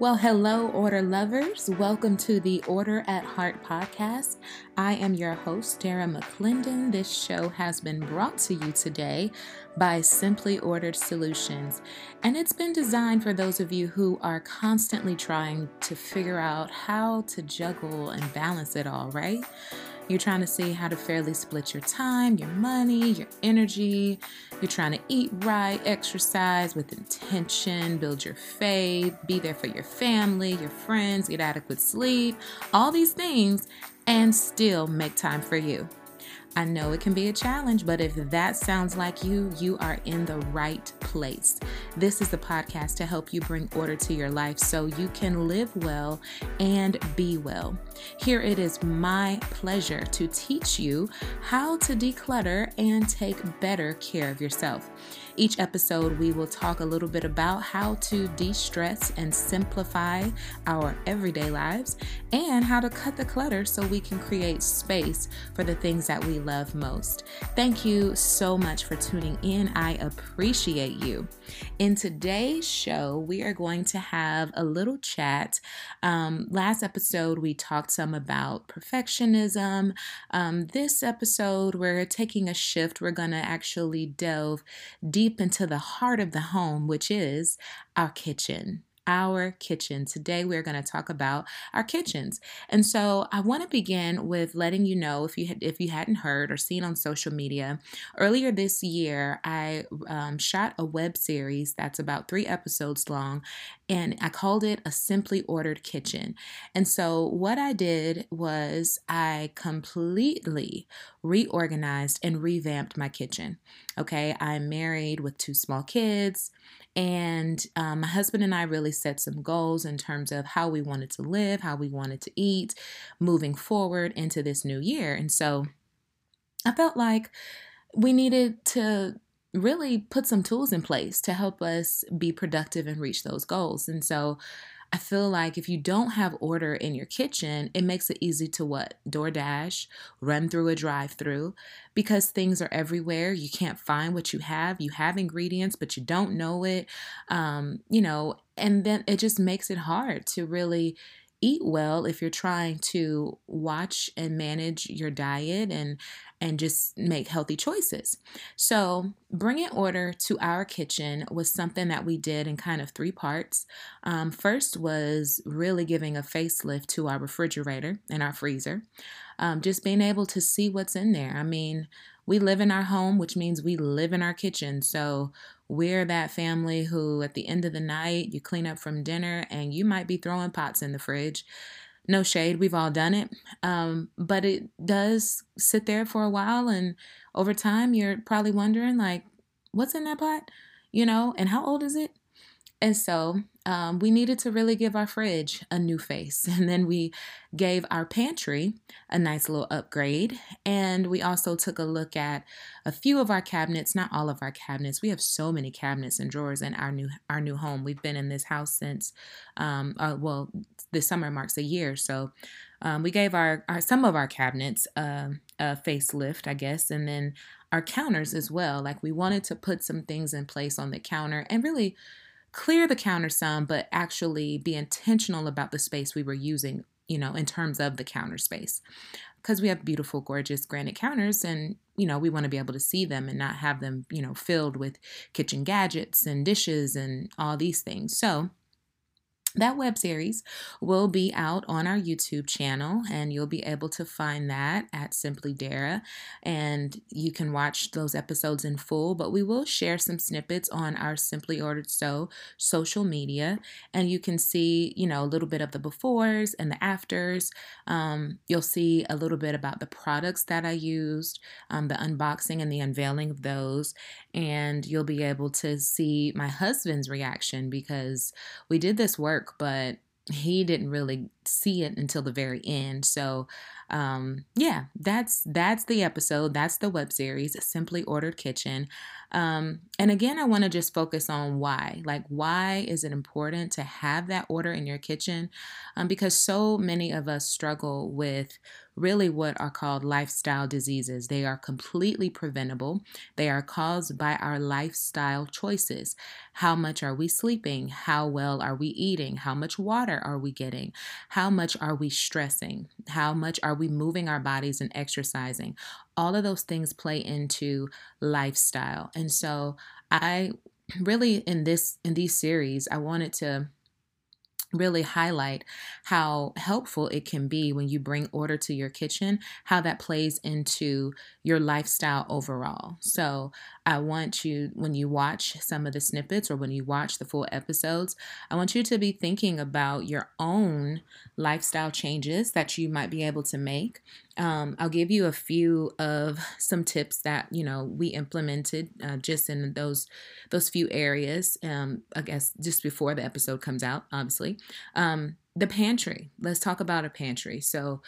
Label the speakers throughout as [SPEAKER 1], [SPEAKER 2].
[SPEAKER 1] Well, hello, order lovers. Welcome to the Order at Heart podcast. I am your host, Darra McClendon. This show has been brought to you today by Simply Ordered Solutions, and it's been designed for those of you who are constantly trying to figure out how to juggle and balance it all, right? You're trying to see how to fairly split your time, your money, your energy. You're trying to eat right, exercise with intention, build your faith, be there for your family, your friends, get adequate sleep, all these things, and still make time for you. I know it can be a challenge, but if that sounds like you, you are in the right place. This is the podcast to help you bring order to your life so you can live well and be well. Here it is my pleasure to teach you how to declutter and take better care of yourself. Each episode, we will talk a little bit about how to de stress and simplify our everyday lives and how to cut the clutter so we can create space for the things that we love most. Thank you so much for tuning in. I appreciate you. In today's show, we are going to have a little chat. Um, last episode, we talked some about perfectionism. Um, this episode, we're taking a shift. We're going to actually delve deep deep into the heart of the home, which is our kitchen our kitchen. Today we're going to talk about our kitchens. And so I want to begin with letting you know if you had if you hadn't heard or seen on social media, earlier this year I um, shot a web series that's about 3 episodes long and I called it a simply ordered kitchen. And so what I did was I completely reorganized and revamped my kitchen. Okay, I'm married with two small kids. And um, my husband and I really set some goals in terms of how we wanted to live, how we wanted to eat moving forward into this new year. And so I felt like we needed to really put some tools in place to help us be productive and reach those goals. And so I feel like if you don't have order in your kitchen, it makes it easy to what? DoorDash, run through a drive through because things are everywhere. You can't find what you have. You have ingredients, but you don't know it. Um, you know, and then it just makes it hard to really eat well if you're trying to watch and manage your diet and and just make healthy choices. So, bringing order to our kitchen was something that we did in kind of three parts. Um, first was really giving a facelift to our refrigerator and our freezer, um, just being able to see what's in there. I mean, we live in our home, which means we live in our kitchen. So, we're that family who, at the end of the night, you clean up from dinner and you might be throwing pots in the fridge. No shade, we've all done it. Um, but it does sit there for a while, and over time, you're probably wondering, like, what's in that pot? You know, and how old is it? And so um, we needed to really give our fridge a new face. And then we gave our pantry a nice little upgrade. And we also took a look at a few of our cabinets, not all of our cabinets. We have so many cabinets and drawers in our new our new home. We've been in this house since, um, uh, well, this summer marks a year. So um, we gave our, our, some of our cabinets uh, a facelift, I guess, and then our counters as well. Like we wanted to put some things in place on the counter and really clear the counter some, but actually be intentional about the space we were using, you know, in terms of the counter space. Because we have beautiful, gorgeous granite counters, and, you know, we want to be able to see them and not have them, you know, filled with kitchen gadgets and dishes and all these things. So, that web series will be out on our YouTube channel, and you'll be able to find that at Simply Darra. And you can watch those episodes in full, but we will share some snippets on our Simply Ordered So social media, and you can see, you know, a little bit of the befores and the afters. Um, you'll see a little bit about the products that I used, um, the unboxing and the unveiling of those, and you'll be able to see my husband's reaction because we did this work, but he didn't really see it until the very end. So um, yeah, that's that's the episode. That's the web series, Simply Ordered Kitchen. Um, and again, I want to just focus on why. Like, why is it important to have that order in your kitchen? Um, because so many of us struggle with really what are called lifestyle diseases. They are completely preventable. They are caused by our lifestyle choices. How much are we sleeping? How well are we eating? How much water are we getting? How much are we stressing? How much are we moving our bodies and exercising? All of those things play into lifestyle. And so I really in this in these series I wanted to really highlight how helpful it can be when you bring order to your kitchen, how that plays into your lifestyle overall. So, I want you, when you watch some of the snippets or when you watch the full episodes, I want you to be thinking about your own lifestyle changes that you might be able to make. Um, I'll give you a few of some tips that you know we implemented uh, just in those those few areas. Um, I guess just before the episode comes out, obviously. Um, the pantry. Let's talk about a pantry. So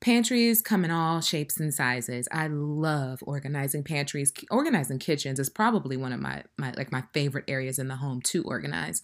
[SPEAKER 1] Pantries come in all shapes and sizes. I love organizing pantries. Organizing kitchens is probably one of my, my like my favorite areas in the home to organize.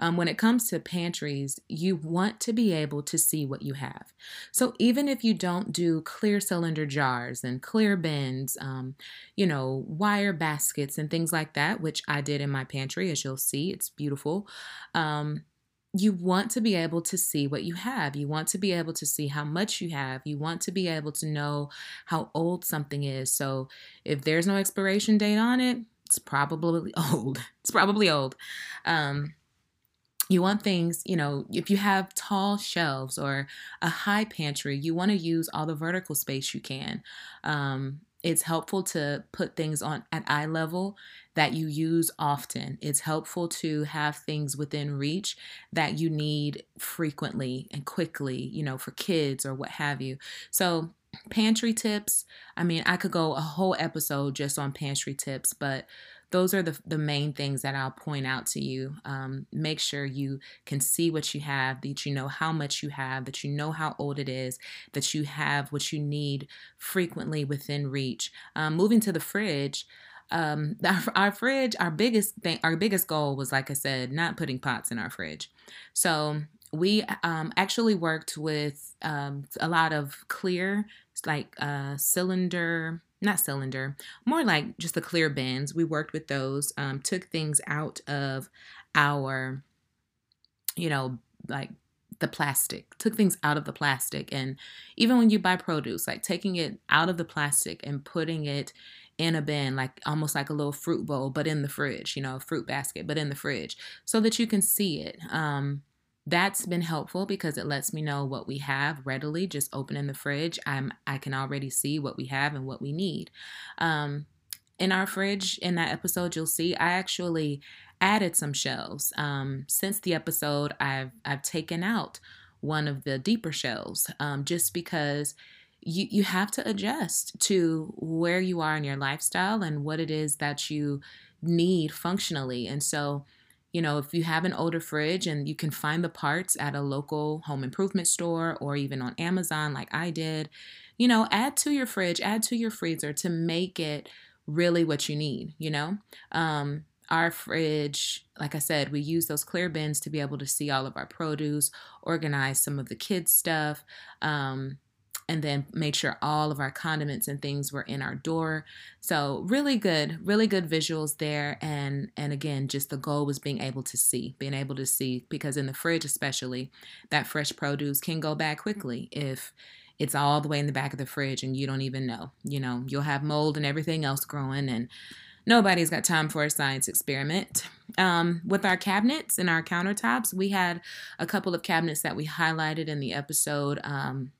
[SPEAKER 1] Um, when it comes to pantries, you want to be able to see what you have. So even if you don't do clear cylinder jars and clear bins, um, you know, wire baskets and things like that, which I did in my pantry, as you'll see, it's beautiful. Um, you want to be able to see what you have. You want to be able to see how much you have. You want to be able to know how old something is. So if there's no expiration date on it, it's probably old. It's probably old. Um, you want things, you know, if you have tall shelves or a high pantry, you want to use all the vertical space you can. Um, it's helpful to put things on at eye level that you use often. It's helpful to have things within reach that you need frequently and quickly, you know, for kids or what have you. So, pantry tips, I mean, I could go a whole episode just on pantry tips, but those are the, the main things that I'll point out to you. Um, make sure you can see what you have, that you know how much you have, that you know how old it is, that you have what you need frequently within reach. Um, moving to the fridge, um, our, our, fridge, our biggest thing, our biggest goal was, like I said, not putting pots in our fridge. So we um, actually worked with um, a lot of clear, like uh, cylinder not cylinder, more like just the clear bins. We worked with those, um, took things out of our, you know, like the plastic, took things out of the plastic. And even when you buy produce, like taking it out of the plastic and putting it in a bin, like almost like a little fruit bowl, but in the fridge, you know, fruit basket, but in the fridge, so that you can see it. Um, that's been helpful because it lets me know what we have readily just opening the fridge i'm i can already see what we have and what we need. Um, in our fridge in that episode you'll see i actually added some shelves. Um, since the episode i've i've taken out one of the deeper shelves um, just because you you have to adjust to where you are in your lifestyle and what it is that you need functionally. And so you know, if you have an older fridge and you can find the parts at a local home improvement store or even on Amazon, like I did, you know, add to your fridge, add to your freezer to make it really what you need, you know? Um, our fridge, like I said, we use those clear bins to be able to see all of our produce, organize some of the kids' stuff. Um, and then made sure all of our condiments and things were in our door. So really good, really good visuals there. And and again, just the goal was being able to see, being able to see because in the fridge especially, that fresh produce can go bad quickly if it's all the way in the back of the fridge and you don't even know. You know, you'll have mold and everything else growing and nobody's got time for a science experiment. Um, with our cabinets and our countertops, we had a couple of cabinets that we highlighted in the episode. Um,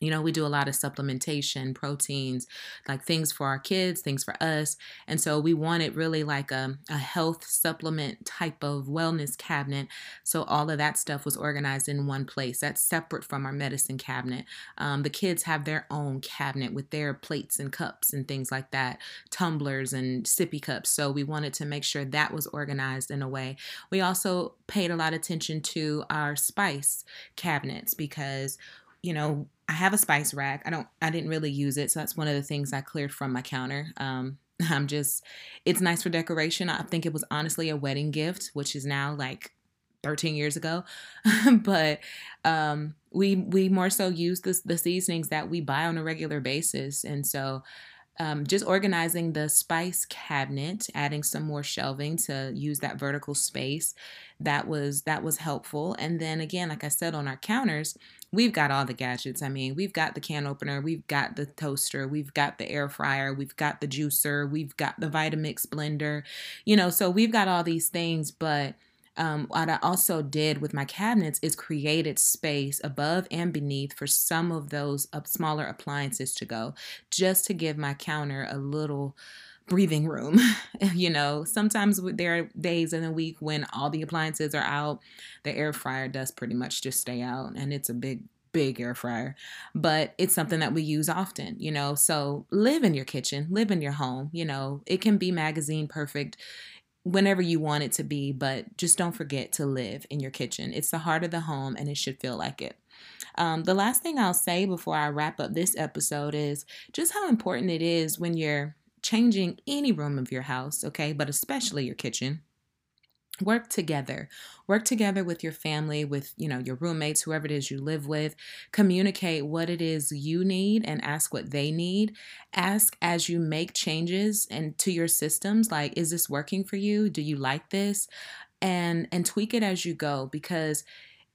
[SPEAKER 1] you know, we do a lot of supplementation, proteins, like things for our kids, things for us. And so we wanted really like a, a health supplement type of wellness cabinet. So all of that stuff was organized in one place. That's separate from our medicine cabinet. Um, the kids have their own cabinet with their plates and cups and things like that, tumblers and sippy cups. So we wanted to make sure that was organized in a way. We also paid a lot of attention to our spice cabinets because you know, I have a spice rack. I don't I didn't really use it, so that's one of the things I cleared from my counter. Um I'm just it's nice for decoration. I think it was honestly a wedding gift, which is now like 13 years ago. but um we we more so use this the seasonings that we buy on a regular basis. And so um, just organizing the spice cabinet, adding some more shelving to use that vertical space. That was that was helpful. And then again, like I said, on our counters, we've got all the gadgets. I mean, we've got the can opener, we've got the toaster, we've got the air fryer, we've got the juicer, we've got the Vitamix blender. You know, so we've got all these things, but um, what I also did with my cabinets is created space above and beneath for some of those uh, smaller appliances to go, just to give my counter a little breathing room. you know, sometimes there are days in the week when all the appliances are out. The air fryer does pretty much just stay out, and it's a big big air fryer, but it's something that we use often, you know. So live in your kitchen, live in your home, you know. It can be magazine perfect whenever you want it to be, but just don't forget to live in your kitchen. It's the heart of the home and it should feel like it. Um, the last thing I'll say before I wrap up this episode is just how important it is when you're changing any room of your house, okay, but especially your kitchen work together. Work together with your family with you know your roommates whoever it is you live with. Communicate what it is you need and ask what they need. Ask as you make changes and to your systems like is this working for you? Do you like this? And and tweak it as you go because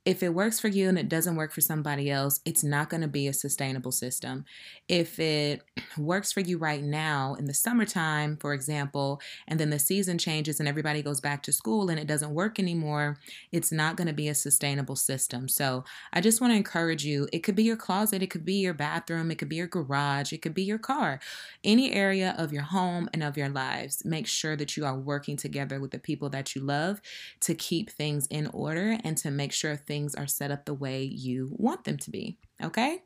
[SPEAKER 1] if it works for you and it doesn't work for somebody else, it's not going to be a sustainable system. If it works for you right now in the summertime, for example, and then the season changes and everybody goes back to school and it doesn't work anymore, it's not going to be a sustainable system. So I just want to encourage you it could be your closet, it could be your bathroom, it could be your garage, it could be your car, any area of your home and of your lives. Make sure that you are working together with the people that you love to keep things in order and to make sure things things are set up the way you want them to be. Okay?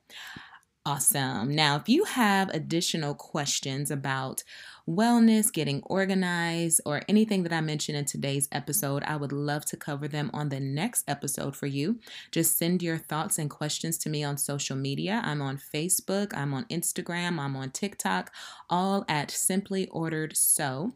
[SPEAKER 1] Awesome. Now, if you have additional questions about wellness, getting organized, or anything that I mentioned in today's episode, I would love to cover them on the next episode for you. Just send your thoughts and questions to me on social media. I'm on Facebook, I'm on Instagram, I'm on TikTok, all at Simply Ordered So.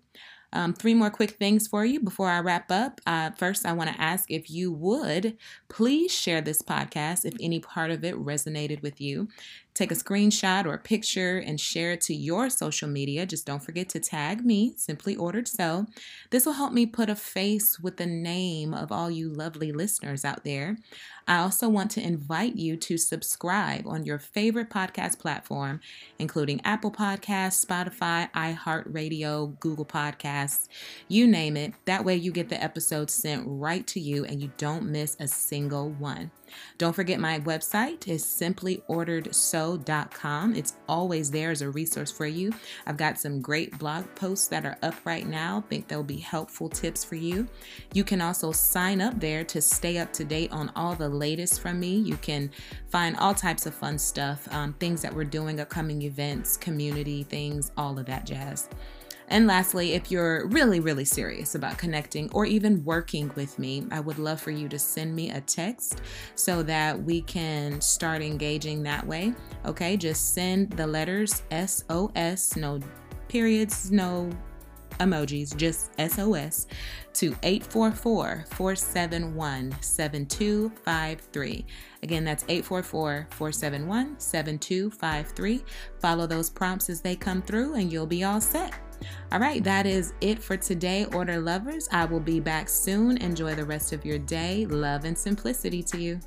[SPEAKER 1] Um, three more quick things for you before I wrap up. Uh, first, I want to ask if you would please share this podcast if any part of it resonated with you. Take a screenshot or a picture and share it to your social media. Just don't forget to tag me, Simply Ordered So. This will help me put a face with the name of all you lovely listeners out there. I also want to invite you to subscribe on your favorite podcast platform, including Apple Podcasts, Spotify, iHeartRadio, Google Podcasts, you name it. That way you get the episodes sent right to you and you don't miss a single one. Don't forget my website is simplyorderedso.com. It's always there as a resource for you. I've got some great blog posts that are up right now. Think they'll be helpful tips for you. You can also sign up there to stay up to date on all the latest from me. You can find all types of fun stuff, um, things that we're doing, upcoming events, community things, all of that jazz. And lastly, if you're really, really serious about connecting or even working with me, I would love for you to send me a text so that we can start engaging that way. Okay, just send the letters SOS, no periods, no emojis, just SOS, to 844 471 7253. Again, that's 844 471 7253. Follow those prompts as they come through, and you'll be all set. All right, that is it for today, Order Lovers. I will be back soon. Enjoy the rest of your day. Love and simplicity to you.